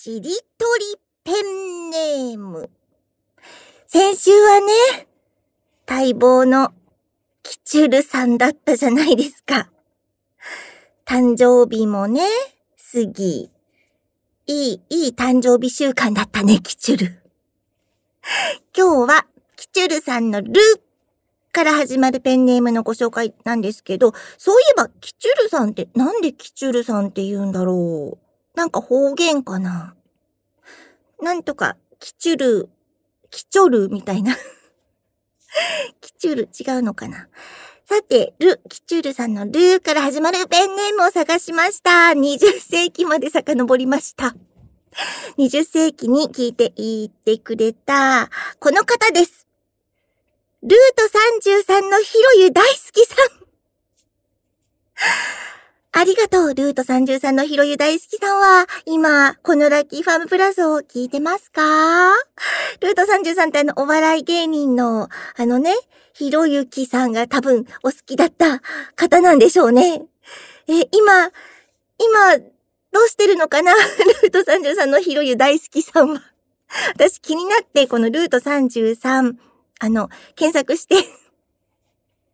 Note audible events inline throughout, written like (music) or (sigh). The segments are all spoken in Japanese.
しりとりペンネーム。先週はね、待望のキチュルさんだったじゃないですか。誕生日もね、過ぎ。いい、いい誕生日週間だったね、キチュル。今日は、キチュルさんのルから始まるペンネームのご紹介なんですけど、そういえば、キチュルさんってなんでキチュルさんって言うんだろうなんか方言かななんとか、キチュル、キチョルみたいな。キチュル違うのかなさて、ル、キチュールさんのルーから始まるペンネームを探しました。20世紀まで遡りました。20世紀に聞いて言ってくれた、この方です。ルート33のヒロユ大好きさん。ありがとう、ルート33のヒロユ大好きさんは、今、このラッキーファームプラスを聞いてますか？ルート33ってあの、お笑い芸人の、あのね、ひろゆきさんが多分お好きだった方なんでしょうね。え、今、今、どうしてるのかな？ルート33のヒロユ大好きさんは。私気になって、このルート33、あの、検索して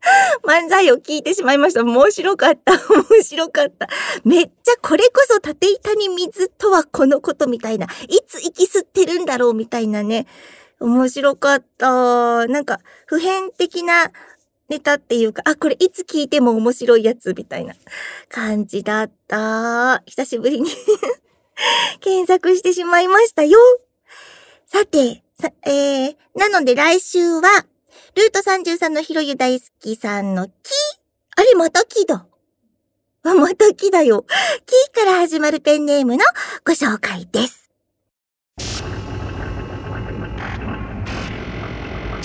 (laughs) 漫才を聞いてしまいました。面白かった。(laughs) 面白かった。めっちゃこれこそ縦板に水とはこのことみたいな。いつ息吸ってるんだろうみたいなね。面白かった。なんか、普遍的なネタっていうか、あ、これいつ聞いても面白いやつみたいな感じだった。久しぶりに (laughs) 検索してしまいましたよ。さて、さ、えー、なので来週は、ルート33のひろゆ大好きさんのキあれ、またキだ。あ、またキだよ。キから始まるペンネームのご紹介です。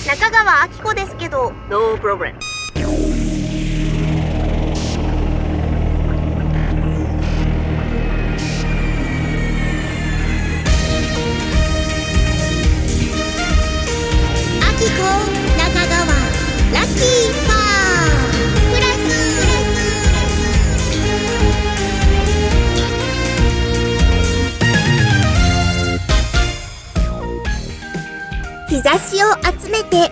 中川明子ですけど、No problem. 日差しを集めて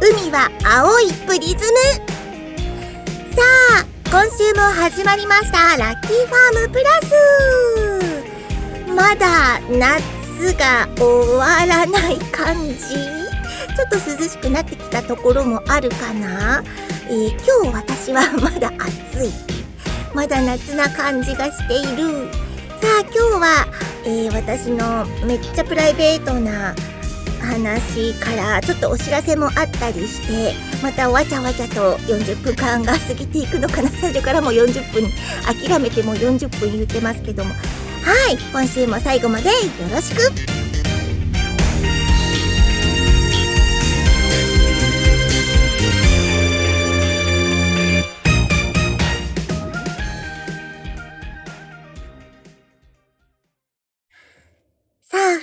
海は青いプリズムさあ今週も始まりましたラッキーファームプラスまだ夏が終わらない感じちょっと涼しくなってきたところもあるかな、えー、今日私はまだ暑い。まだ夏な感じがしている。さあ今日は、えー、私のめっちゃプライベートな話からちょっとお知らせもあったりしてまたわちゃわちゃと40分間が過ぎていくのかな？(laughs) 最初からもう40分諦めてもう40分言ってますけども。はい今週も最後までよろしく。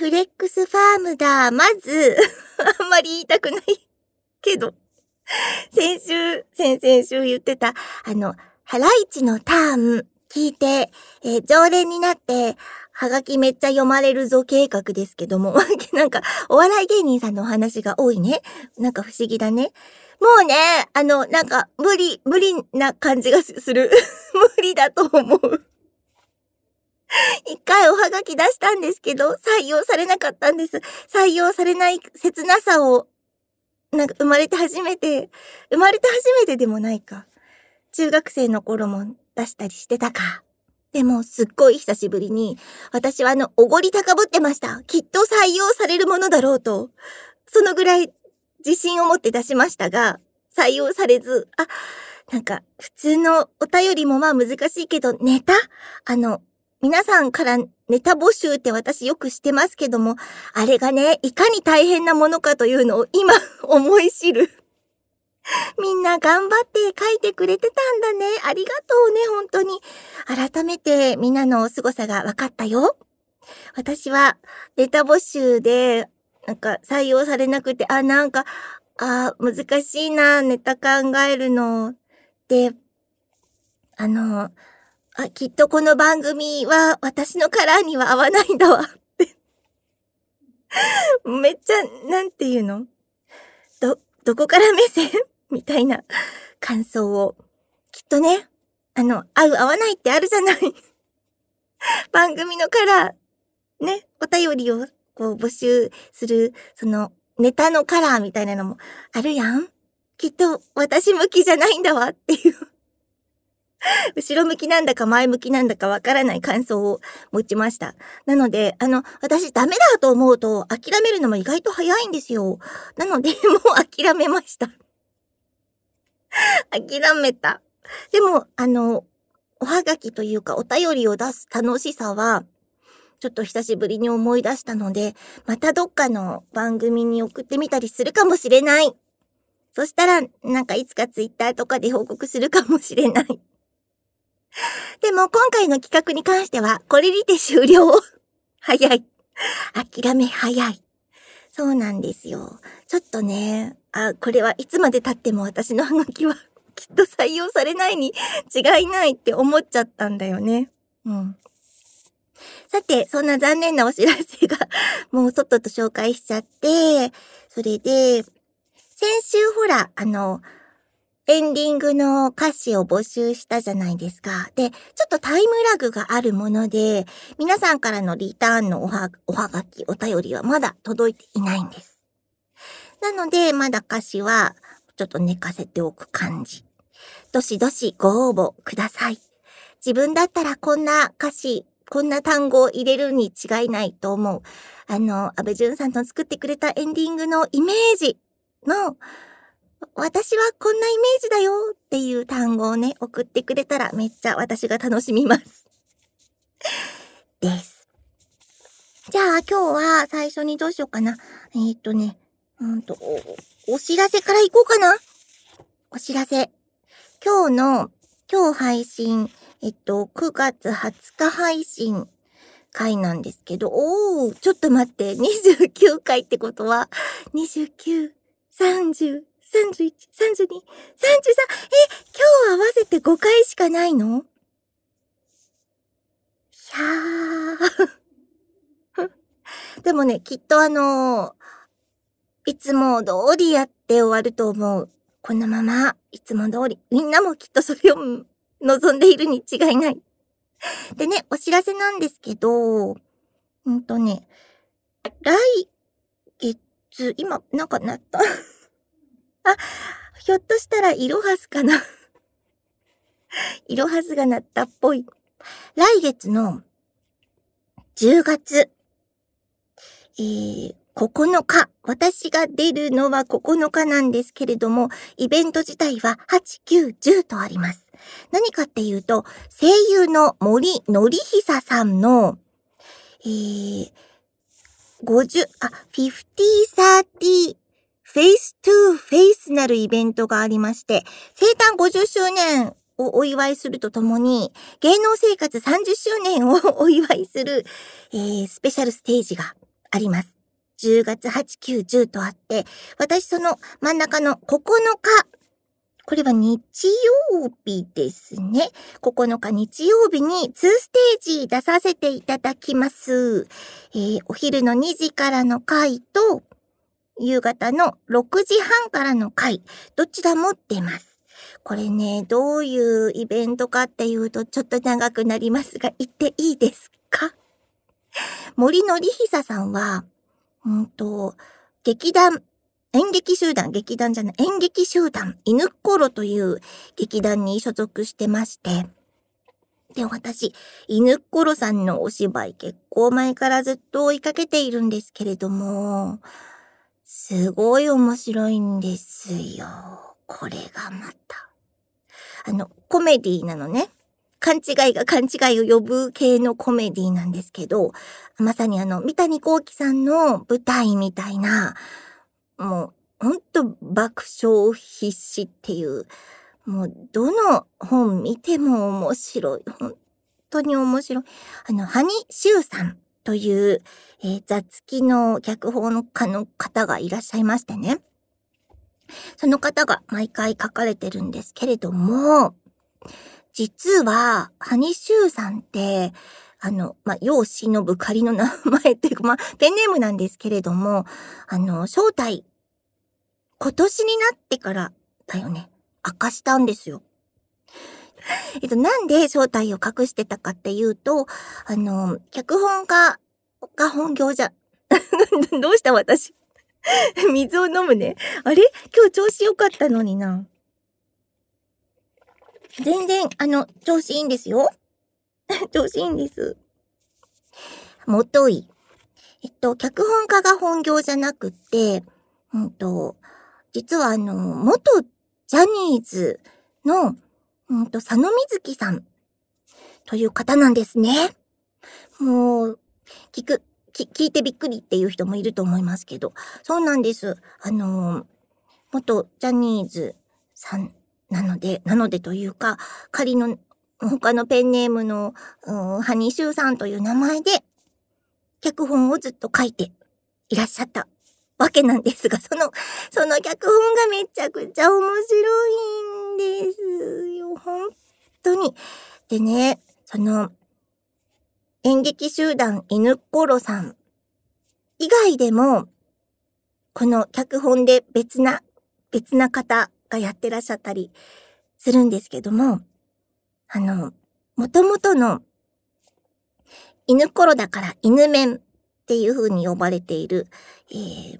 フレックスファームだ。まず、(laughs) あんまり言いたくないけど、先週、先々週言ってた、あの、ハライチのターン聞いて、えー、常連になって、はがきめっちゃ読まれるぞ計画ですけども、(laughs) なんか、お笑い芸人さんのお話が多いね。なんか不思議だね。もうね、あの、なんか、無理、無理な感じがする。(laughs) 無理だと思う。(laughs) 一回おはがき出したんですけど、採用されなかったんです。採用されない切なさを、なんか生まれて初めて、生まれて初めてでもないか。中学生の頃も出したりしてたか。でも、すっごい久しぶりに、私はあの、おごり高ぶってました。きっと採用されるものだろうと。そのぐらい自信を持って出しましたが、採用されず、あ、なんか、普通のお便りもまあ難しいけど、ネタ？あの、皆さんからネタ募集って私よくしてますけども、あれがね、いかに大変なものかというのを今 (laughs) 思い知る。みんな頑張って書いてくれてたんだね。ありがとうね、本当に。改めてみんなの凄さが分かったよ。私はネタ募集で、なんか採用されなくて、あ、なんか、あ、難しいな、ネタ考えるの。で、あの、あ、きっとこの番組は私のカラーには合わないんだわ。って。めっちゃ、なんていうの？ど、どこから目線？みたいな感想を。きっとね、あの、合う合わないってあるじゃない。(laughs) 番組のカラー、ね、お便りをこう募集する、その、ネタのカラーみたいなのもあるやん。きっと私向きじゃないんだわっていう。(laughs) 後ろ向きなんだか前向きなんだかわからない感想を持ちました。なので、あの、私ダメだと思うと諦めるのも意外と早いんですよ。なので、(laughs) もう諦めました。(laughs) 諦めた。でも、あの、おはがきというかお便りを出す楽しさは、ちょっと久しぶりに思い出したので、またどっかの番組に送ってみたりするかもしれない。そしたら、なんかいつかツイッターとかで報告するかもしれない。(laughs) でも今回の企画に関しては、これにて終了。(laughs) 早い。諦め早い。そうなんですよ。ちょっとね、あ、これはいつまで経っても私のハガキは (laughs) きっと採用されないに違いないって思っちゃったんだよね。うん。さて、そんな残念なお知らせがもうとっとと紹介しちゃって、それで、先週ほら、あの、エンディングの歌詞を募集したじゃないですか。で、ちょっとタイムラグがあるもので、皆さんからのリターンのおは、おはがき、お便りはまだ届いていないんです。なので、まだ歌詞は、ちょっと寝かせておく感じ。どしどしご応募ください。自分だったらこんな歌詞、こんな単語を入れるに違いないと思う。あの、安倍淳さんの作ってくれたエンディングのイメージの私はこんなイメージだよっていう単語をね、送ってくれたらめっちゃ私が楽しみます。(laughs) です。じゃあ今日は最初にどうしようかな。えー、っとね、うんとお、お知らせからいこうかな。お知らせ。今日の、今日配信、えっと、9月20日配信回なんですけど、おー、ちょっと待って、29回ってことは、29、30、31、32、33、え、今日合わせて5回しかないの？いやー。(laughs) でもね、きっとあのー、いつも通りやって終わると思う。このまま、いつも通り。みんなもきっとそれを望んでいるに違いない。でね、お知らせなんですけど、うんとね、来月、今、なんかなった？あ、ひょっとしたらイロハスかなイロハスが鳴ったっぽい。来月の10月、えー、9日。私が出るのは9日なんですけれども、イベント自体は8、9、10とあります。何かっていうと、声優の森のりひささんの、えー、50、あ、50、30、 Face to Face なるイベントがありまして、生誕50周年をお祝いするとともに、芸能生活30周年を (laughs) お祝いする、えー、スペシャルステージがあります。10月8、9、10とあって、私その真ん中の9日、これは日曜日ですね。9日日曜日に2ステージ出させていただきます。えー、お昼の2時からの回と、夕方の6時半からの回、どちらも出ます。これね、どういうイベントかっていうとちょっと長くなりますが、言っていいですか？森のりひささんは、うんと、劇団、演劇集団、劇団じゃない、演劇集団、犬っころという劇団に所属してまして、で、私、犬っころさんのお芝居結構前からずっと追いかけているんですけれども、すごい面白いんですよ。これがまた。あの、コメディなのね。勘違いが勘違いを呼ぶ系のコメディなんですけど、まさにあの、三谷幸喜さんの舞台みたいな、もう、ほんと爆笑必至っていう、もう、どの本見ても面白い。本当に面白い。あの、ハニシューさんという、えー、雑記の脚本家の方がいらっしゃいましてね。その方が毎回書かれてるんですけれども、実は、ハニシューさんって、あの、まあ、世を忍ぶ仮の名前っていうか、まあ、ペンネームなんですけれども、あの、正体、今年になってからだよね、明かしたんですよ。(laughs) えっと、なんで正体を隠してたかっていうと、あの、脚本家が本業じゃ、(laughs) どうした私 (laughs) 水を飲むね。あれ？今日調子良かったのにな。全然、あの、調子いいんですよ。調子いいんです。もとい。えっと、脚本家が本業じゃなくて、うんと、実はあの、元ジャニーズの、うんと、佐野瑞希さんという方なんですね。もう、聞く、聞いてびっくりっていう人もいると思いますけど、そうなんです。あの、元ジャニーズさんなので、なのでというか、仮の他のペンネームの、うん、ハニーシューさんという名前で、脚本をずっと書いていらっしゃったわけなんですが、その、その脚本がめちゃくちゃ面白いんですよ。本当に。でね、その、演劇集団犬っころさん以外でも、この脚本で別な、別な方がやってらっしゃったりするんですけども、あの、元々の犬頃だから犬面っていう風に呼ばれている、えー、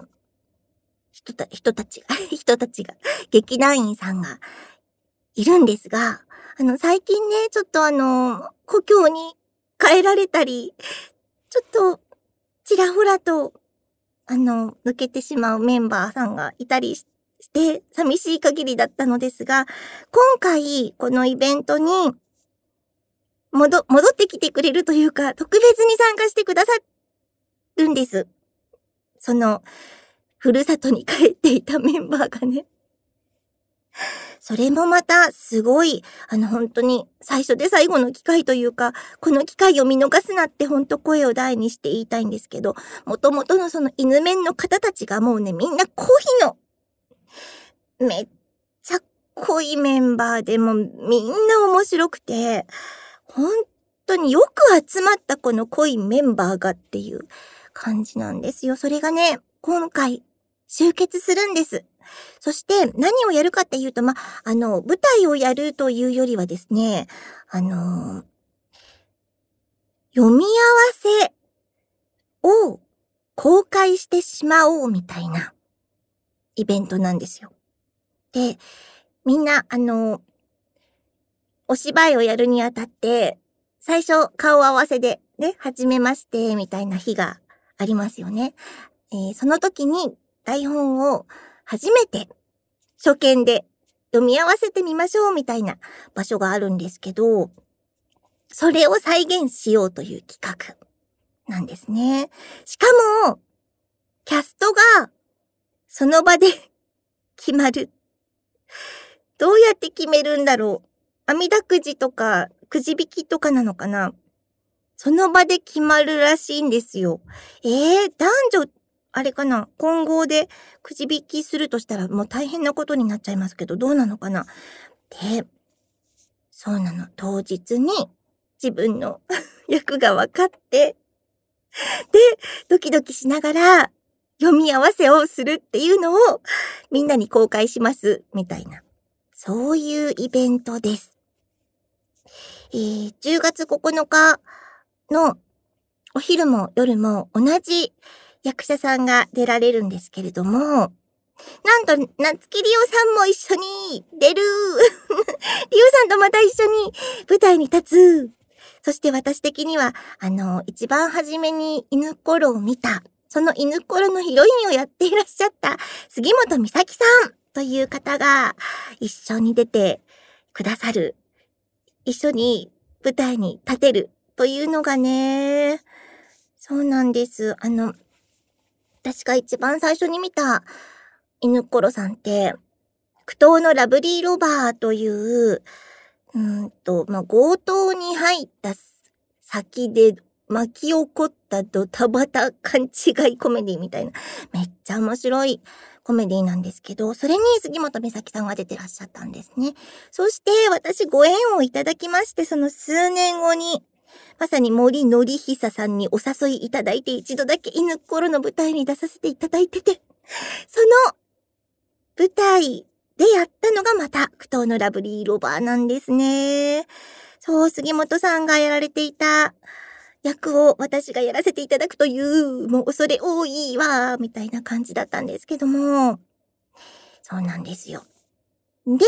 人た、人たちが、(laughs) 人たちが、劇団員さんがいるんですが、あの、最近ね、ちょっとあの、故郷に帰られたり、ちょっと、ちらほらと、あの、抜けてしまうメンバーさんがいたりして、寂しい限りだったのですが、今回、このイベントに、戻、戻ってきてくれるというか、特別に参加してくださるんです。その、ふるさとに帰っていたメンバーがね。それもまた、すごい、あの、本当に、最初で最後の機会というか、この機会を見逃すなって本当声を大にして言いたいんですけど、もともとのその犬面の方たちがもうね、みんなコーヒーのめっちゃ濃いメンバーでもみんな面白くて、本当によく集まったこの濃いメンバーがっていう感じなんですよ。それがね、今回集結するんです。そして何をやるかっていうと、ま、あの、舞台をやるというよりはですね、あの、読み合わせを公開してしまおうみたいなイベントなんですよ。で、みんな、あの、お芝居をやるにあたって、最初顔合わせでね、はじめまして、みたいな日がありますよね。えー、その時に台本を初めて初見で読み合わせてみましょうみたいな場所があるんですけど、それを再現しようという企画なんですね。しかも、キャストがその場で (laughs) 決まるどうやって決めるんだろう網だくじとか、くじ引きとかなのかなその場で決まるらしいんですよ。ええー、男女、あれかな？混合でくじ引きするとしたらもう大変なことになっちゃいますけど、どうなのかな？で、そうなの。当日に自分の (laughs) 役が分かって、で、ドキドキしながら読み合わせをするっていうのをみんなに公開します、みたいな。そういうイベントです。えー、10月9日のお昼も夜も同じ役者さんが出られるんですけれども、なんと、夏木りおさんも一緒に出る (laughs) りおさんとまた一緒に舞台に立つそして私的には、あの、一番初めに犬頃を見たその犬コロのヒロインをやっていらっしゃった杉本美咲さんという方が一緒に出てくださる。一緒に舞台に立てるというのがね、そうなんです。あの、私が一番最初に見た犬コロさんって、苦闘のラブリーロバーという、うんと、まあ、強盗に入った先で巻き起こったドタバタ勘違いコメディみたいな、めっちゃ面白いコメディなんですけど、それに杉本美咲さんが出てらっしゃったんですね。そして私ご縁をいただきまして、その数年後に、まさに森のりひささんにお誘いいただいて一度だけ犬っころの舞台に出させていただいてて、その舞台でやったのがまた、苦闘のラブリーロバーなんですね。そう、杉本さんがやられていた役を私がやらせていただくという、もう恐れ多いわ、みたいな感じだったんですけども、そうなんですよ。で、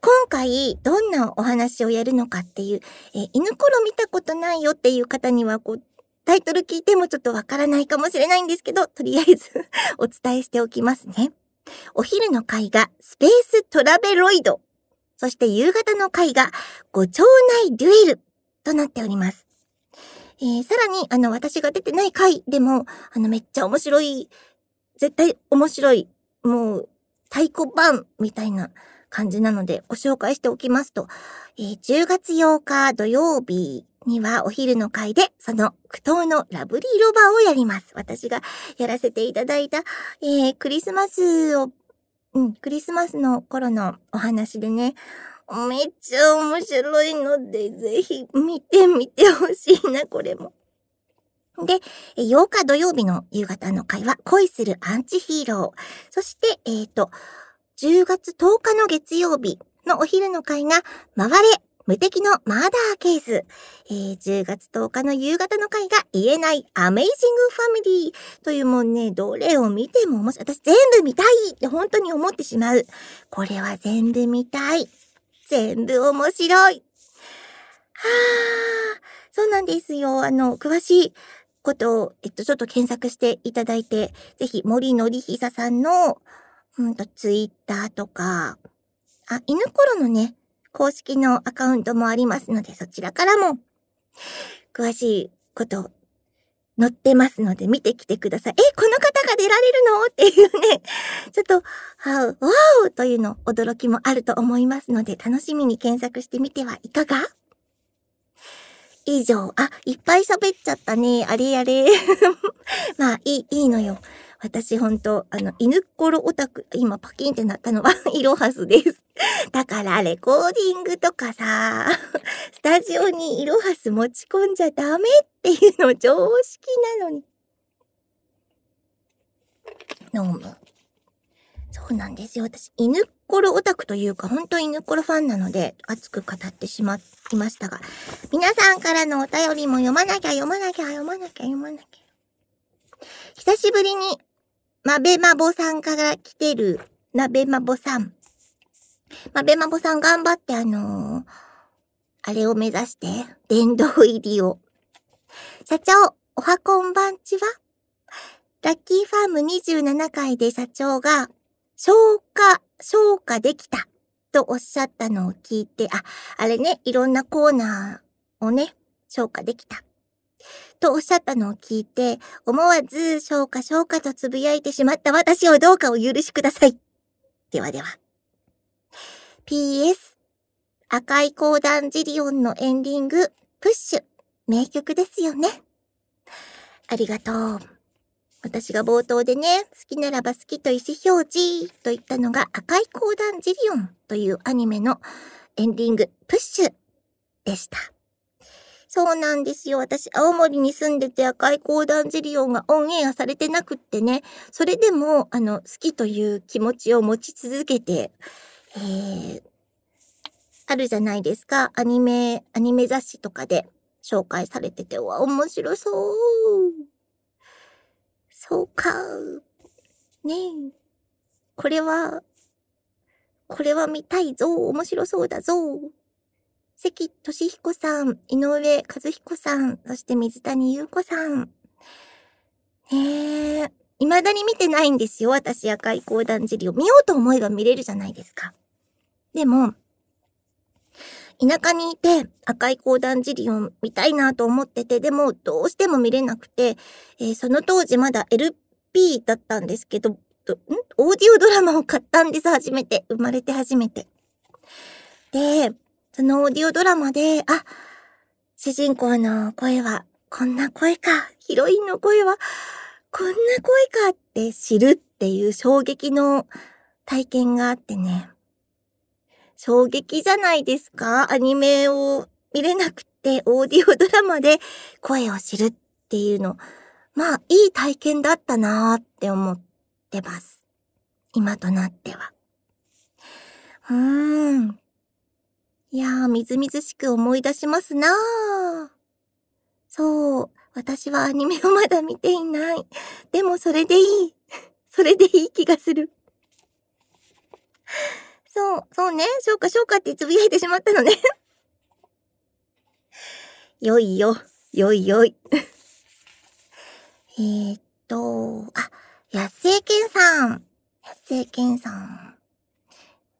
今回、どんなお話をやるのかっていう、えー、犬ころ見たことないよっていう方には、こう、タイトル聞いてもちょっとわからないかもしれないんですけど、とりあえず (laughs) お伝えしておきますね。お昼の会がスペーストラベロイド。そして夕方の会がご町内デュエルとなっております。えー、さらに、あの、私が出てない回でも、あの、めっちゃ面白い、絶対面白い、もう、太鼓判みたいな感じなのでご紹介しておきますと、えー、10月8日土曜日にはお昼の会でその苦闘のラブリーロバーをやります。私がやらせていただいた、えー、クリスマスを、うん、クリスマスの頃のお話でね、めっちゃ面白いので、ぜひ見てみてほしいな、これも。で、8日土曜日の夕方の会は恋するアンチヒーロー。そして、えっ、ー、と、10月10日の月曜日のお昼の会が、回れ無敵のマーダーケース。えー、10月10日の夕方の会が言えないアメイジングファミリーというもんね、どれを見ても面白い。私全部見たいって本当に思ってしまう。これは全部見たい。全部面白い。はあ、そうなんですよ。あの、詳しいことを、えっと、ちょっと検索していただいて、ぜひ森のりひささんの、うんと、ツイッターとか、あ、犬コロのね、公式のアカウントもありますので、そちらからも、詳しいこと載ってますので見てきてください。え、この方が出られるの？っていうね、ちょっと、はう、わーというの驚きもあると思いますので、楽しみに検索してみてはいかが？以上。あ、いっぱい喋っちゃったね。あれあれ。(laughs) まあ、いい、いいのよ。私ほんと、あの、犬っころオタク、今パキンってなったのはイロハスです。だからレコーディングとかさ、(laughs) スタジオにイロハス持ち込んじゃダメっていうの常識なのに。飲む。そうなんですよ。私、犬っころオタクというか、ほんと犬っころファンなので、熱く語ってしまいましたが、皆さんからのお便りも読まなきゃ、読まなきゃ、読まなきゃ、読まなきゃ。久しぶりにまべまぼさんから来てる、なべまぼさん。まべまぼさん頑張ってあのー、あれを目指して、殿堂入りを。社長、おはこんばんちは？ラッキーファーム27回で社長が、消化、消化できたとおっしゃったのを聞いて、あ、あれね、いろんなコーナーをね、消化できた。とおっしゃったのを聞いて、思わず消化消化とつぶやいてしまった私をどうかお許しください。ではでは。PS、赤い講談ジリオンのエンディング、プッシュ、名曲ですよね。ありがとう。私が冒頭でね、好きならば好きと意思表示と言ったのが赤い講談ジリオンというアニメのエンディング、プッシュでした。そうなんですよ。私、青森に住んでて赤い講談ジリオンがオンエアされてなくってね、それでも、あの、好きという気持ちを持ち続けて、えー、あるじゃないですか。アニメ、アニメ雑誌とかで紹介されてて、わ、面白そう。そうか。ねえ。これは、これは見たいぞ。面白そうだぞ。関俊彦さん、井上和彦さん、そして水谷優子さん。ねえ、未だに見てないんですよ、私赤い講談尻を。見ようと思えば見れるじゃないですか。でも、田舎にいて赤い講談尻を見たいなと思ってて、でもどうしても見れなくて、えー、その当時まだ LP だったんですけど、ん？オーディオドラマを買ったんです、初めて。生まれて初めて。で、そのオーディオドラマで、あ、主人公の声はこんな声か、ヒロインの声はこんな声かって知るっていう衝撃の体験があってね。衝撃じゃないですかアニメを見れなくて、オーディオドラマで声を知るっていうの、まあ、いい体験だったなーって思ってます。今となっては。うーん。いやー、みずみずしく思い出しますなー。そう。私はアニメをまだ見ていない。でもそれでいい。(laughs) それでいい気がする。そう、そうね。そうか、そうかってつぶやいてしまったのね。(laughs) よいよ、よいよい。(laughs) えーっと、あ、やせいけんさん。やせいけんさん。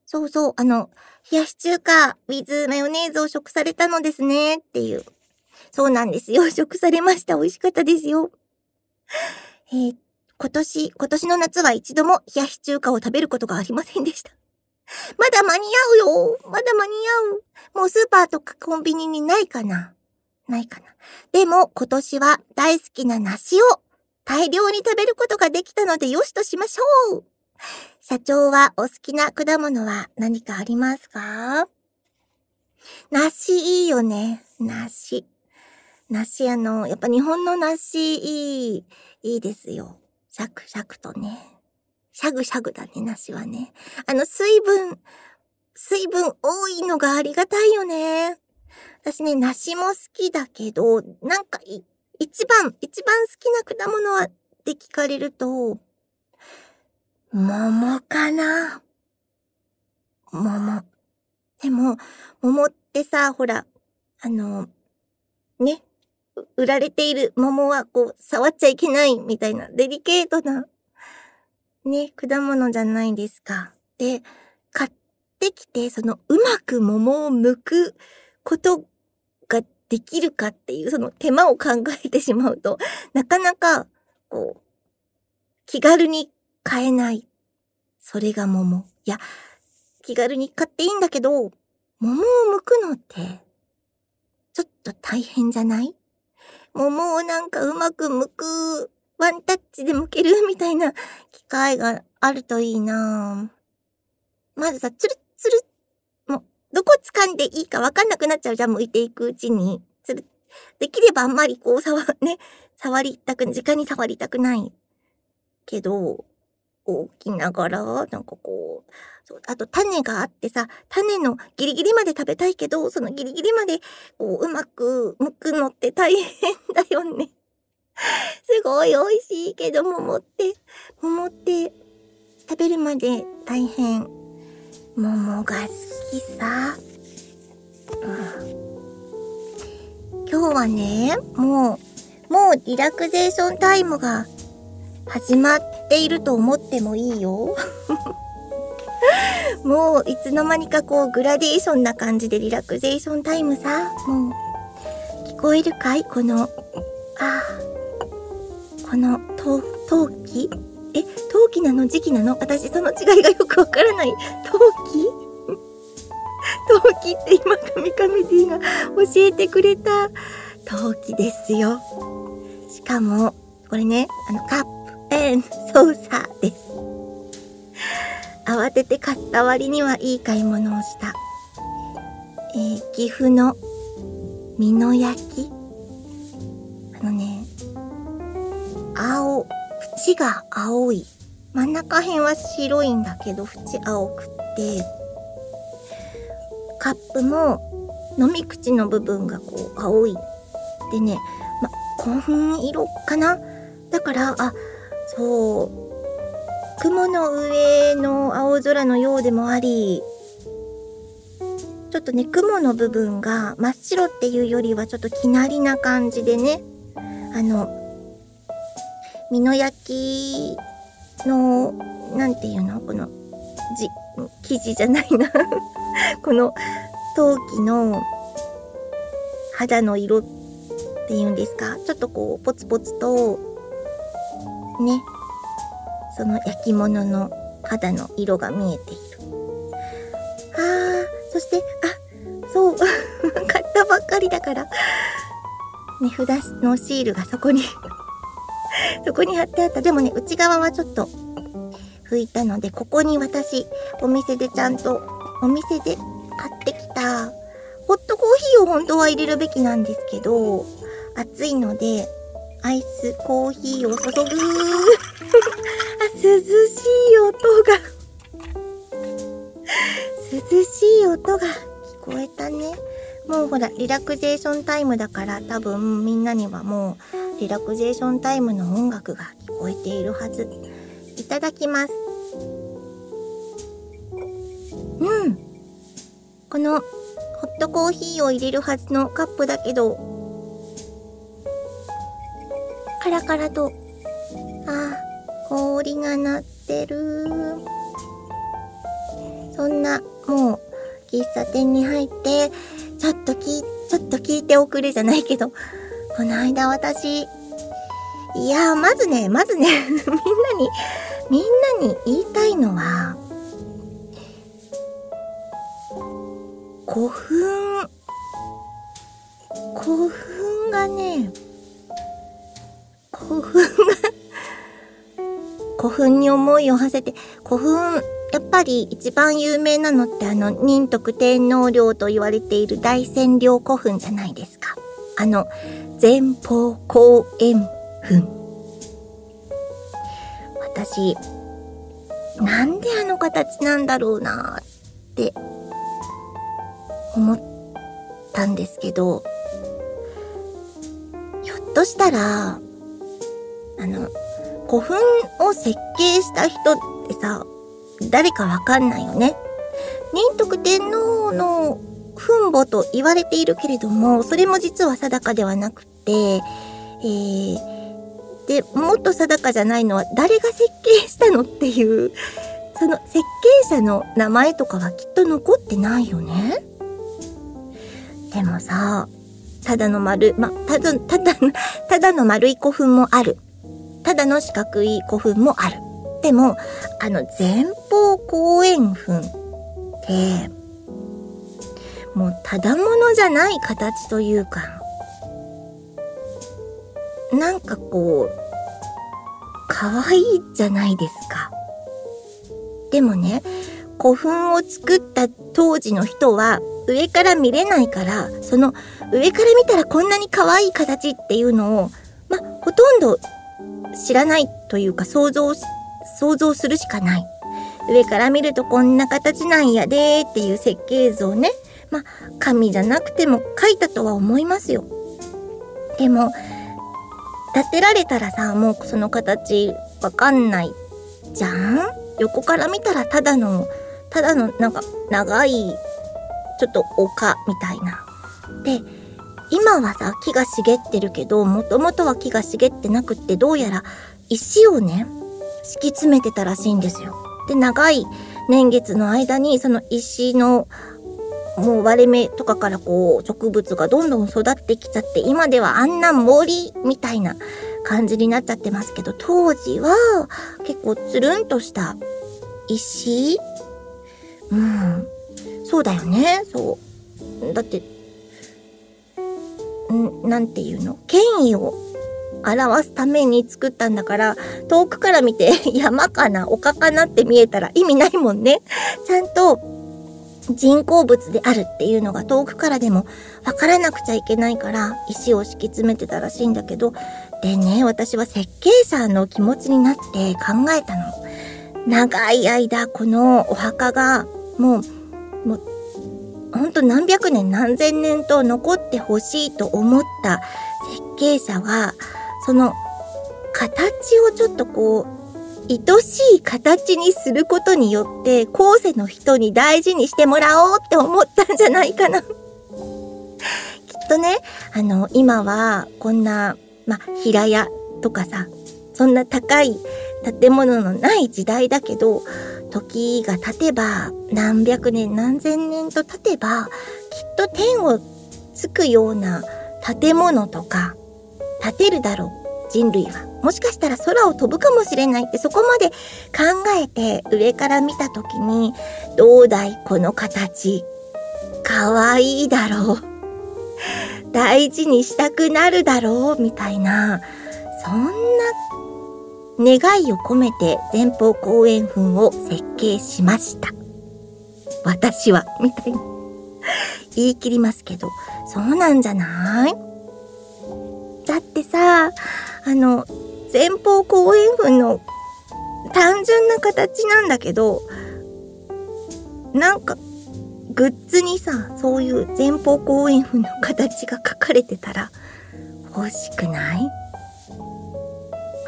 そうそう、あの、冷やし中華、ウィズマヨネーズを食されたのですね、っていう。そうなんですよ。(laughs) 食されました。美味しかったですよ。えー、今年、今年の夏は一度も冷やし中華を食べることがありませんでした。まだ間に合うよ。まだ間に合う。もうスーパーとかコンビニにないかなないかな。でも今年は大好きな梨を大量に食べることができたのでよしとしましょう。社長はお好きな果物は何かありますか？梨いいよね。梨。梨あの、やっぱ日本の梨いい、いいですよ。シャクシャクとね。シャグシャグだね、梨はね。あの、水分、水分多いのがありがたいよね。私ね、梨も好きだけど、なんか一番、一番好きな果物はって聞かれると、桃かな？桃。でも、桃ってさ、ほら、あの、ね、売られている桃はこう、触っちゃいけないみたいな、デリケートな、ね、果物じゃないですか。で、買ってきて、その、うまく桃を剥くことができるかっていう、その手間を考えてしまうと、なかなか、こう、気軽に買えない。それが桃。いや、気軽に買っていいんだけど、桃を剥くのって、ちょっと大変じゃない？桃をなんかうまく剥く、ワンタッチで剥けるみたいな機会があるといいなまずさ、つるつる、もう、どこ掴んでいいかわかんなくなっちゃうじゃん、剥いていくうちに。つる、できればあんまりこう、触、ね、触りたく、直に触りたくない。けど、こう、きながら、なんかこう、そうあと種があってさ、種のギリギリまで食べたいけど、そのギリギリまで、こう、うまく剥くのって大変だよね。(laughs) すごい美味しいけど、桃って、桃って食べるまで大変。桃が好きさ。うん、今日はね、もう、もうリラクゼーションタイムが始まっていると思ってもいいよ。(laughs) もういつの間にかこうグラデーションな感じでリラクゼーションタイムさ。もう聞こえるかい？この、ああ、この、陶器？え、陶器なの？時期なの？私その違いがよくわからない。陶器？陶器って今、カミカミ D が教えてくれた陶器ですよ。しかも、これね、あの、カッペン操作です。慌てて買った割にはいい買い物をした。えー、岐阜の美濃焼きあのね、青、縁が青い。真ん中辺は白いんだけど、縁青くって、カップも飲み口の部分がこう青い。でね、ま、紺色かな？だから、あ、そう。雲の上の青空のようでもあり、ちょっとね、雲の部分が真っ白っていうよりはちょっときなりな感じでね、あの、美濃焼きの、なんていうの？この、じ、生地じゃないな。(laughs) この、陶器の肌の色っていうんですか？ちょっとこう、ポツポツと、ね、その焼き物の肌の色が見えている。あー、そして、あ、そう、(laughs) 買ったばっかりだから、値札のシールがそこに (laughs) そこに貼ってあった。でもね、内側はちょっと拭いたので、ここに私、お店でちゃんと、お店で買ってきたホットコーヒーを本当は入れるべきなんですけど、暑いので、アイスコーヒーを注ぐ。(laughs) あ、涼しい音が (laughs) 涼しい音が聞こえたね。もうほら、リラクゼーションタイムだから多分みんなにはもうリラクゼーションタイムの音楽が聞こえているはず。いただきます。うん。このホットコーヒーを入れるはずのカップだけど、ラカラと、あ、氷が鳴ってる。そんな、もう、喫茶店に入って、ちょっと聞、ちょっと聞いておくれじゃないけど、この間私、いやまずね、まずねみんなに、みんなに言いたいのは、古墳、古墳がね、古墳が古墳に思いを馳せて、古墳、やっぱり一番有名なのってあの、仁徳天皇陵と言われている大仙陵古墳じゃないですか。あの、前方後円墳。私、なんであの形なんだろうなって思ったんですけど、ひょっとしたら、あの、古墳を設計した人ってさ、誰かわかんないよね。仁徳天皇の墳墓と言われているけれども、それも実は定かではなくて、えー、で、もっと定かじゃないのは誰が設計したのっていう、その設計者の名前とかはきっと残ってないよね。でもさ、ただの丸、ま、ただ、ただ、ただの丸い古墳もある。ただの四角い古墳もある。でも、あの前方後円墳って、もうただものじゃない形というか、なんかこう、可愛いじゃないですか。でもね、古墳を作った当時の人は上から見れないから、その上から見たらこんなに可愛い形っていうのを、ま、ほとんど知らないというか想像想像するしかない。上から見るとこんな形なんやでっていう設計図をね、まあ、紙じゃなくても書いたとは思いますよ。でも、立てられたらさ、もうその形わかんないじゃん？横から見たらただの、ただのなんか長い、ちょっと丘みたいな。で、今はさ、木が茂ってるけど、もともとは木が茂ってなくって、どうやら石をね、敷き詰めてたらしいんですよ。で、長い年月の間に、その石の、もう割れ目とかからこう、植物がどんどん育ってきちゃって、今ではあんな森みたいな感じになっちゃってますけど、当時は結構つるんとした石？うん。そうだよね。そう。だって、ん、なんていうの？権威を表すために作ったんだから、遠くから見て (laughs) 山かな？丘かなって見えたら意味ないもんね。ちゃんと人工物であるっていうのが遠くからでもわからなくちゃいけないから石を敷き詰めてたらしいんだけど、でね、私は設計者の気持ちになって考えたの。長い間このお墓が、もう、ほんと何百年何千年と残ってほしいと思った設計者は、その形をちょっとこう、愛しい形にすることによって、後世の人に大事にしてもらおうって思ったんじゃないかな。(laughs) きっとね、あの、今はこんな、ま、平屋とかさ、そんな高い建物のない時代だけど、時が経てば、何百年何千年と経てば、きっと天をつくような建物とか、建てるだろう。人類は。もしかしたら空を飛ぶかもしれないってそこまで考えて上から見た時に、どうだいこの形。かわいいだろう。大事にしたくなるだろうみたいな、そんな願いを込めて前方後円墳を設計しました。私は、みたいな。言い切りますけど、そうなんじゃない？だってさ、あの、前方後円墳の単純な形なんだけど、なんか、グッズにさ、そういう前方後円墳の形が書かれてたら、欲しくない？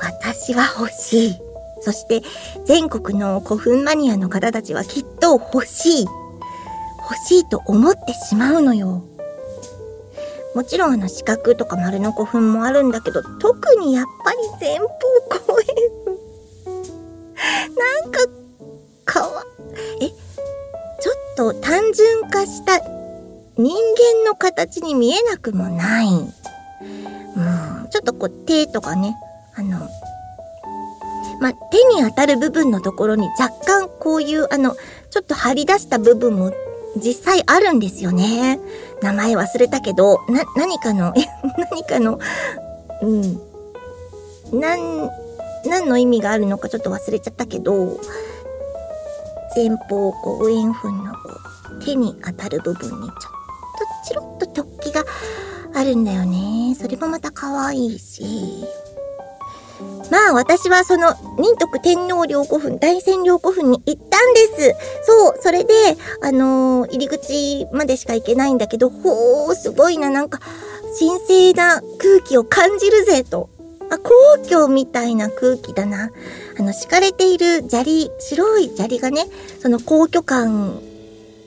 私は欲しい。そして全国の古墳マニアの方たちはきっと欲しい。欲しいと思ってしまうのよ。もちろんあの四角とか丸の古墳もあるんだけど、特にやっぱり前方後円墳。なんか、かわ、え、ちょっと単純化した人間の形に見えなくもない。うん、ちょっとこう手とかね、あの、ま、手に当たる部分のところに若干こういうあの、ちょっと張り出した部分も実際あるんですよね。名前忘れたけど、な、何かの、(laughs) 何かの、うん。なん、何の意味があるのかちょっと忘れちゃったけど、前方後円墳の手に当たる部分にちょっとチロッと突起があるんだよね。それもまた可愛いし。まあ私はその仁徳天皇陵古墳、大仙陵古墳に行ったんです。そう、それで、あのー、入り口までしか行けないんだけど、ほー、すごいな、なんか、神聖な空気を感じるぜ、と。あ、皇居みたいな空気だな。あの、敷かれている砂利、白い砂利がね、その皇居感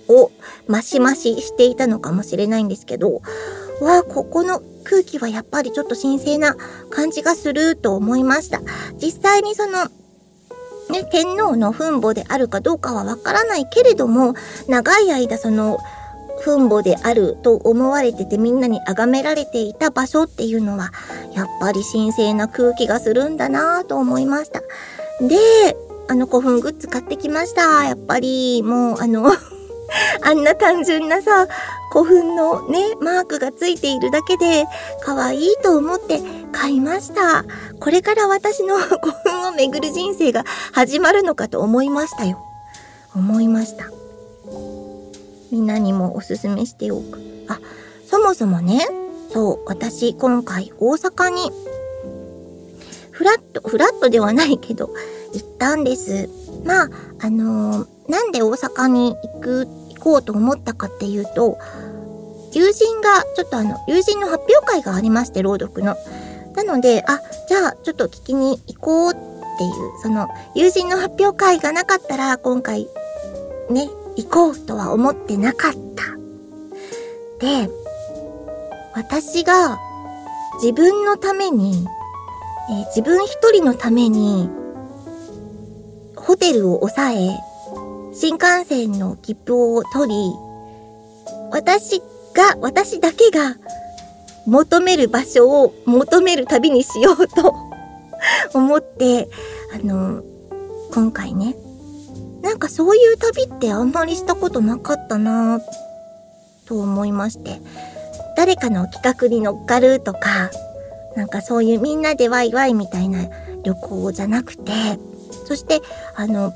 をマシマシしていたのかもしれないんですけど、わあ、ここの空気はやっぱりちょっと神聖な感じがすると思いました。実際にその、ね、天皇の墳墓であるかどうかはわからないけれども、長い間その、墳墓であると思われててみんなに崇められていた場所っていうのは、やっぱり神聖な空気がするんだなぁと思いました。で、あの古墳グッズ買ってきました。やっぱり、もうあの (laughs) あんな単純なさ、古墳のね、マークがついているだけで、可愛いと思って買いました。これから私の (laughs) 古墳を巡る人生が始まるのかと思いましたよ。思いました。みんなにもおすすめしておく。あ、そもそもね、そう、私今回大阪に、フラット、フラットではないけど、行ったんです。まあ、あのー、なんで大阪に行く、行こうと思ったかっていうと、友人が、ちょっとあの、友人の発表会がありまして、朗読の。なので、あ、じゃあ、ちょっと聞きに行こうっていう、その、友人の発表会がなかったら、今回、ね、行こうとは思ってなかった。で、私が自分のために、えー、自分一人のために、ホテルを抑え、新幹線の切符を取り、私が、私だけが求める場所を求める旅にしようと (laughs) 思って、あの、今回ね、なんかそういう旅ってあんまりしたことなかったなと思いまして、誰かの企画に乗っかるとか、なんかそういうみんなでワイワイみたいな旅行じゃなくて、そして、あの、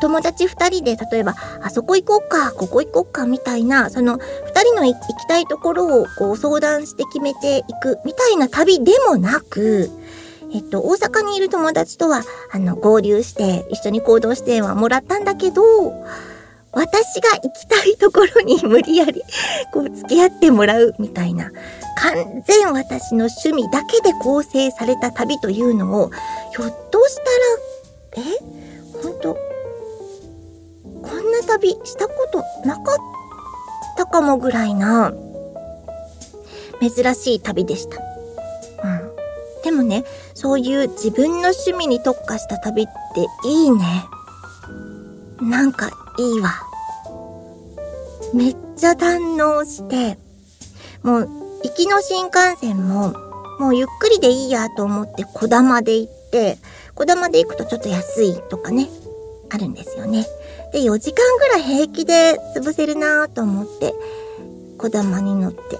友達二人で例えば、あそこ行こうか、ここ行こうか、みたいな、そのの行きたいところをこう相談して決めていくみたいな旅でもなく、えっと、大阪にいる友達とは、あの、合流して、一緒に行動してはもらったんだけど、私が行きたいところに無理やり、こう、付き合ってもらうみたいな、完全私の趣味だけで構成された旅というのを、ひょっとしたら、え？本当こんな旅したことなかったたかもぐらいな、珍しい旅でした。うん。でもね、そういう自分の趣味に特化した旅っていいね。なんかいいわ。めっちゃ堪能して、もう、行きの新幹線も、もうゆっくりでいいやと思って小玉で行って、小玉で行くとちょっと安いとかね、あるんですよね。で、4時間ぐらい平気で潰せるなと思って、小玉に乗って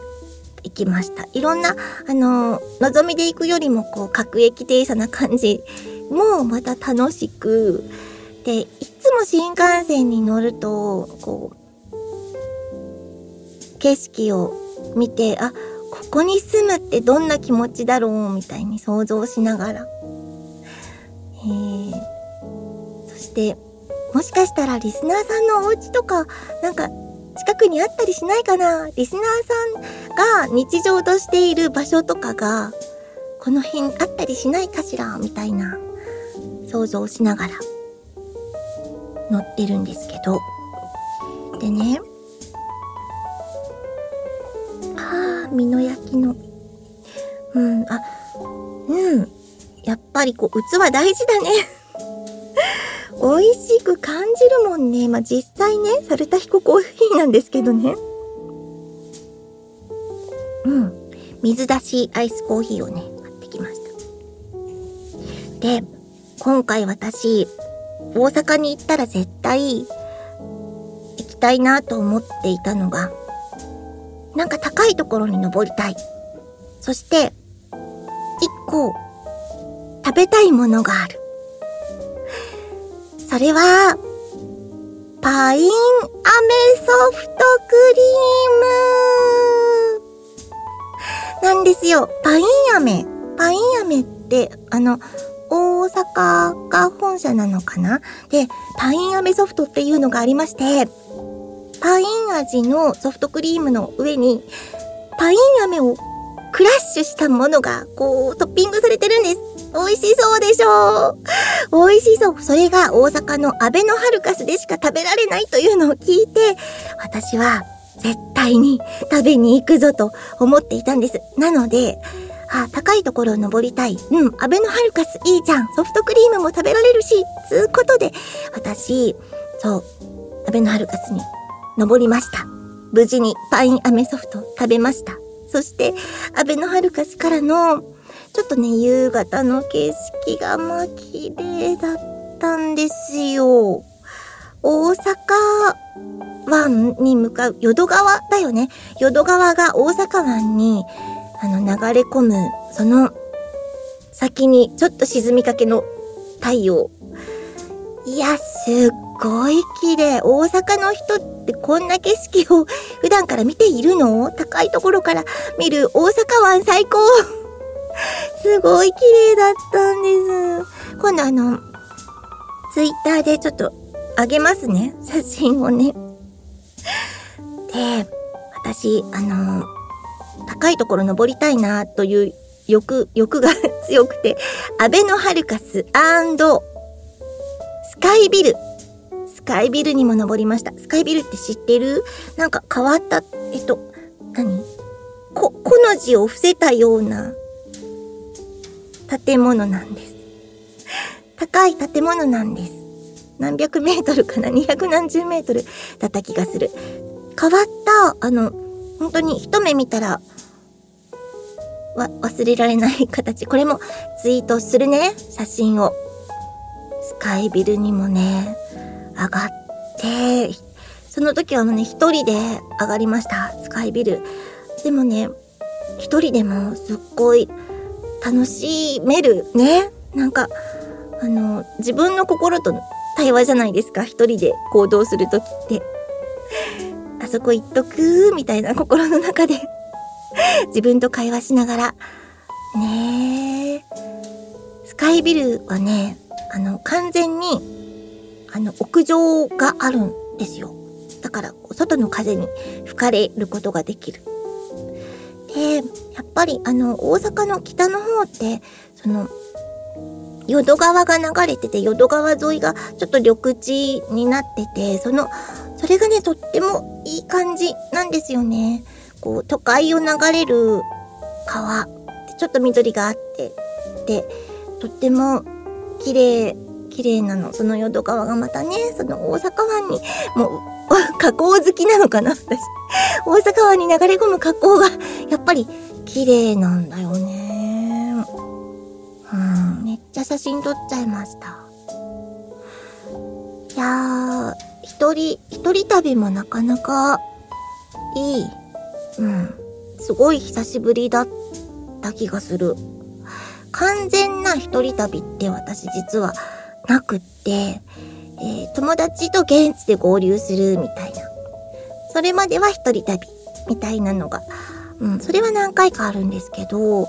行きました。いろんな、あの、望みで行くよりもこう、各駅停車な感じもまた楽しく、で、いつも新幹線に乗ると、こう、景色を見て、あ、ここに住むってどんな気持ちだろうみたいに想像しながら。えー、そして、もしかしたらリスナーさんのお家とか、なんか近くにあったりしないかなリスナーさんが日常としている場所とかが、この辺あったりしないかしらみたいな想像しながら乗ってるんですけど。でね、ああ、身の焼きの。うん、あ、うん。やっぱりこう、器大事だね。美味しく感じるもんね。まあ、実際ね、サルタヒココーヒーなんですけどね。うん。水出しアイスコーヒーをね、買ってきました。で、今回私、大阪に行ったら絶対行きたいなと思っていたのが、なんか高いところに登りたい。そして、一個、食べたいものがある。それは、パインアメソフトクリームなんですよ。パイン飴。パイン飴って、あの、大阪が本社なのかな？で、パイン飴ソフトっていうのがありまして、パイン味のソフトクリームの上に、パイン飴をクラッシュしたものが、こう、トッピングされてるんです。美味しそうでしょう美味しそう。それが大阪のアベノハルカスでしか食べられないというのを聞いて、私は絶対に食べに行くぞと思っていたんです。なので、あ、高いところを登りたい。うん、アベノハルカスいいじゃん。ソフトクリームも食べられるし、つうことで、私、そう、アベノハルカスに登りました。無事にパインアメソフト食べました。そして、アベノハルカスからの、ちょっとね、夕方の景色がまあ綺麗だったんですよ。大阪湾に向かう淀川だよね。淀川が大阪湾にあの、流れ込む、その、先にちょっと沈みかけの太陽。いや、すっごい綺麗。大阪の人ってこんな景色を普段から見ているの？高いところから見る大阪湾最高すごい綺麗だったんです。今度あの、ツイッターでちょっとあげますね。写真をね。で、私、あの、高いところ登りたいなという欲、欲が (laughs) 強くて、アベノハルカススカイビル。スカイビルにも登りました。スカイビルって知ってる？なんか変わった、えっと、何？こ、この字を伏せたような建物なんです。高い建物なんです。何百メートル (laughs) かな ?200 何十メートルだった気がする。変わった、あの、本当に一目見たら、わ、忘れられない形。これもツイートするね。写真を。スカイビルにもね、上がって、その時はもうね、一人で上がりました。スカイビル。でもね、一人でもすっごい楽しめるね。なんか、あの、自分の心との対話じゃないですか。一人で行動するときって。あそこ行っとくみたいな心の中で自分と会話しながら。ね。スカイビルはね、あの、完全に、あの、屋上があるんですよ。だから、外の風に吹かれることができる。ぱり、あの、大阪の北の方って、その、淀川が流れてて、淀川沿いがちょっと緑地になってて、そのそれがね、とってもいい感じなんですよね。こう、都会を流れる川、ちょっと緑があって、で、とっても綺麗、綺麗なの。その淀川がまたね、その大阪湾に、もう、(laughs) 河口好きなのかな私。大阪湾に流れ込む河口が、やっぱり綺麗なんだよね。うん、めっちゃ写真撮っちゃいました。いやー、一人、一人旅もなかなかいい。うん。すごい久しぶりだった気がする。完全な一人旅って私実はなくって、えー、友達と現地で合流するみたいな。それまでは一人旅。みたいなのが、うん、それは何回かあるんですけど、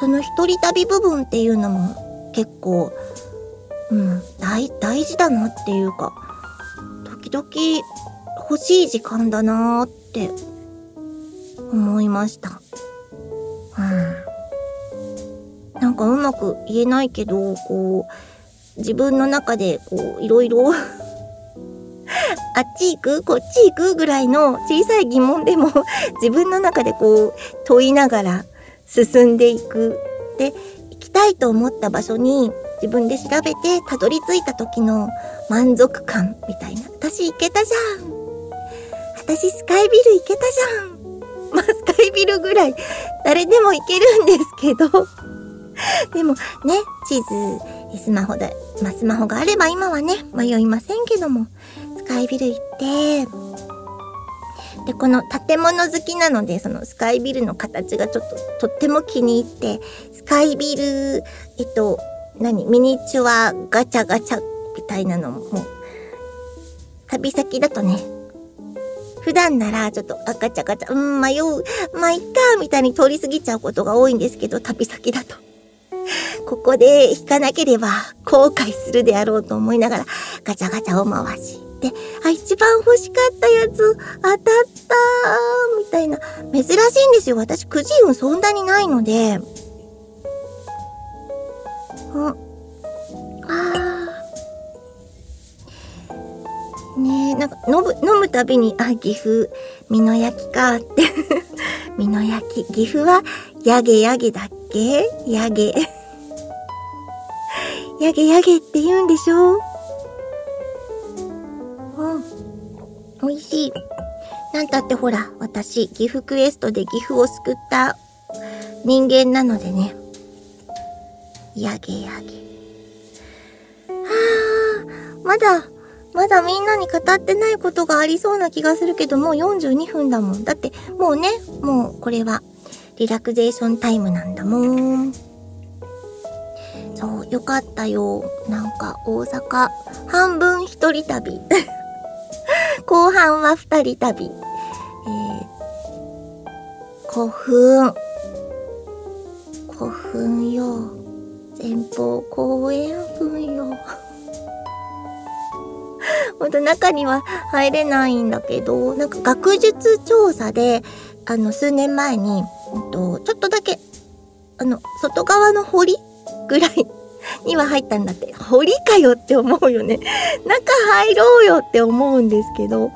その一人旅部分っていうのも結構、うん、大、大事だなっていうか、時々欲しい時間だなーって思いました。うん。なんかうまく言えないけど、こう、自分の中でこう、いろいろあっち行く？こっち行く？ぐらいの小さい疑問でも (laughs) 自分の中でこう問いながら進んでいく。で、行きたいと思った場所に自分で調べてたどり着いた時の満足感みたいな。私行けたじゃん。私スカイビル行けたじゃん。(laughs) まあ、スカイビルぐらい誰でも行けるんですけど。(laughs) でもね、地図、スマホで、まあ、スマホがあれば今はね、迷いませんけども、スカイビル行って、で、この建物好きなので、そのスカイビルの形がちょっととっても気に入って、スカイビル、えっと、何ミニチュアガチャガチャみたいなのも、旅先だとね、普段ならちょっとあガチャガチャ、うん、迷う、まあ、いっか、みたいに通り過ぎちゃうことが多いんですけど、旅先だと。ここで引かなければ後悔するであろうと思いながらガチャガチャを回し、あ、一番欲しかったやつ、当たったみたいな。珍しいんですよ。私、くじ運そんなにないので。うん。ああ。ねえ、なんか、飲む、飲むたびに、あ、岐阜、美濃焼きかって。(laughs) 美濃焼き。岐阜は、やげやげだっけ？やげ。(laughs) やげやげって言うんでしょ？美味しい。なんたってほら、私、岐阜クエストで岐阜を救った人間なのでね。やげやげ。はあ、まだ、まだみんなに語ってないことがありそうな気がするけど、もう42分だもん。だって、もうね、もうこれは、リラクゼーションタイムなんだもん。そう、よかったよ。なんか、大阪、半分一人旅。後半は二人旅。えー、古墳。古墳よ。前方後円墳よ。ほんと中には入れないんだけど、なんか学術調査で、あの、数年前に、うんと、ちょっとだけ、あの、外側の堀ぐらいには入ったんだって。堀かよって思うよね。中入ろうよって思うんですけど、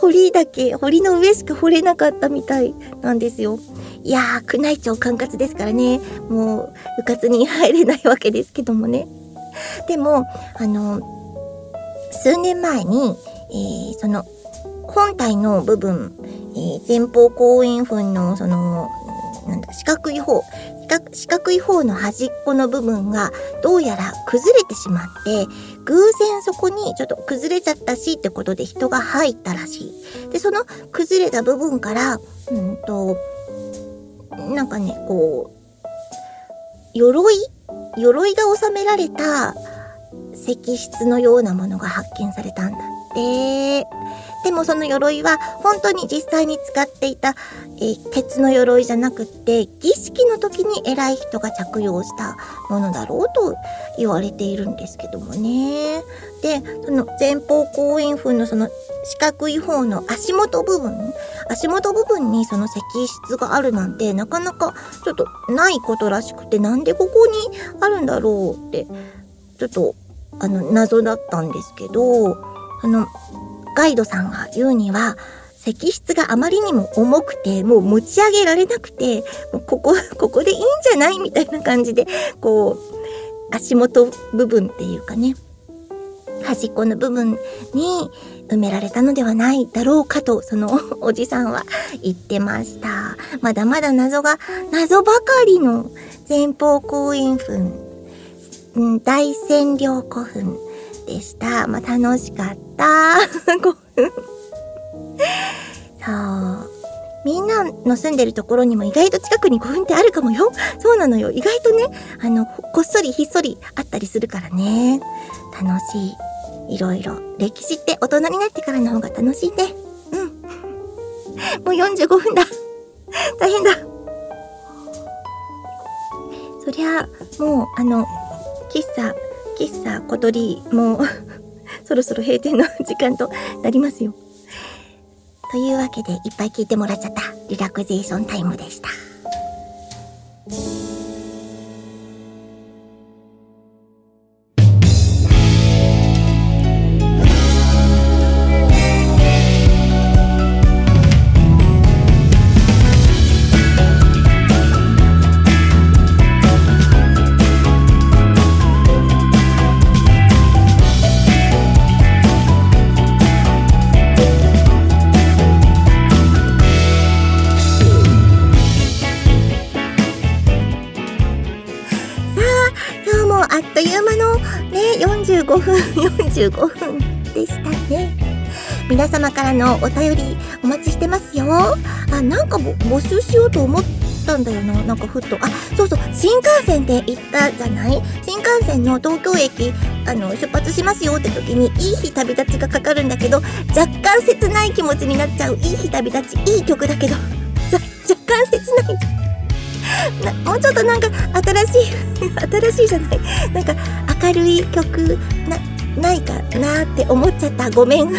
堀だけ、堀の上しか掘れなかったみたいなんですよ。いやー、宮内庁管轄ですからね。もう、部活に入れないわけですけどもね。でも、あの、数年前に、えー、その、本体の部分、えー、前方後円墳の、その、なんだ、四角い方、四角い方の端っこの部分がどうやら崩れてしまって、偶然そこにちょっと崩れちゃったしってことで人が入ったらしい。で、その崩れた部分から、うんと、なんかね、こう、鎧？鎧が収められた石室のようなものが発見されたんだて。でもその鎧は本当に実際に使っていた、えー、鉄の鎧じゃなくって儀式の時に偉い人が着用したものだろうと言われているんですけどもね。で、その前方後円墳のその四角い方の足元部分、足元部分にその石室があるなんてなかなかちょっとないことらしくてなんでここにあるんだろうってちょっとあの謎だったんですけど、あのガイドさんが言うには、石室があまりにも重くて、もう持ち上げられなくて、もうここ、(laughs) ここでいいんじゃないみたいな感じで、こう、足元部分っていうかね、端っこの部分に埋められたのではないだろうかと、その (laughs) おじさんは言ってました。まだまだ謎が、謎ばかりの前方後円墳、大占領古墳でした。まあ、楽しかった。(laughs) そう。みんなの住んでるところにも意外と近くに古墳ってあるかもよ。そうなのよ。意外とね、あの、こっそりひっそりあったりするからね。楽しい。いろいろ。歴史って大人になってからの方が楽しいね。うん。(laughs) もう45分だ。(laughs) 大変だ。そりゃ、もう、あの、喫茶、喫茶小鳥、も (laughs) そろそろ閉店の時間となりますよ。というわけで、いっぱい聞いてもらっちゃったリラクゼーションタイムでした。のお便りお待ちしてますよ。あ、なんか募集しようと思ったんだよな。なんかふっと。あ、そうそう、新幹線で行ったじゃない？新幹線の東京駅、あの、出発しますよって時に、いい日旅立ちがかかるんだけど、若干切ない気持ちになっちゃう。いい日旅立ち、いい曲だけど、若干切ない。もうちょっとなんか新しい (laughs) 新しいじゃないなんか明るい曲なないかなって思っちゃったごめん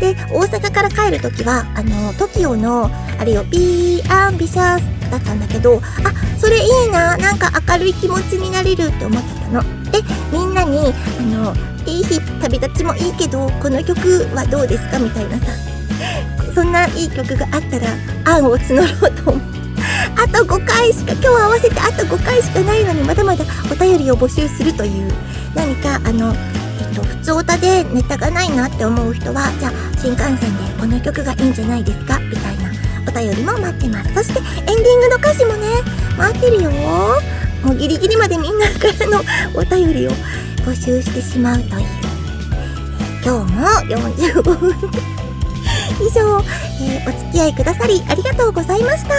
で大阪から帰る時はあの TOKIO のあれよ「 Be Ambitious」だったんだけどあそれいいななんか明るい気持ちになれるって思ってたの。でみんなにあのいい日旅立ちもいいけどこの曲はどうですかみたいなさそんないい曲があったら案を募ろうと思う。(laughs) あと5回しか今日合わせてあと5回しかないのにまだまだお便りを募集するという何かあのと普通歌でネタがないなって思う人はじゃあ新幹線でこの曲がいいんじゃないですか？みたいなお便りも待ってます。そしてエンディングの歌詞もね待ってるよ。もうギリギリまでみんなからのお便りを募集してしまうという。今日も45分。(laughs) 以上、えー、お付き合いくださりありがとうございました。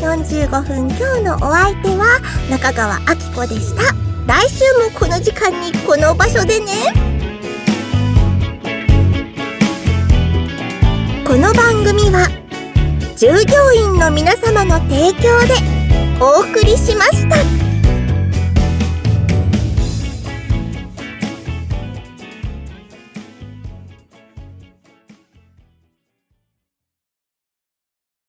45分。今日のお相手は中川明子でした。来週もこの時間にこの場所でね。この番組は従業員の皆様の提供でお送りしました。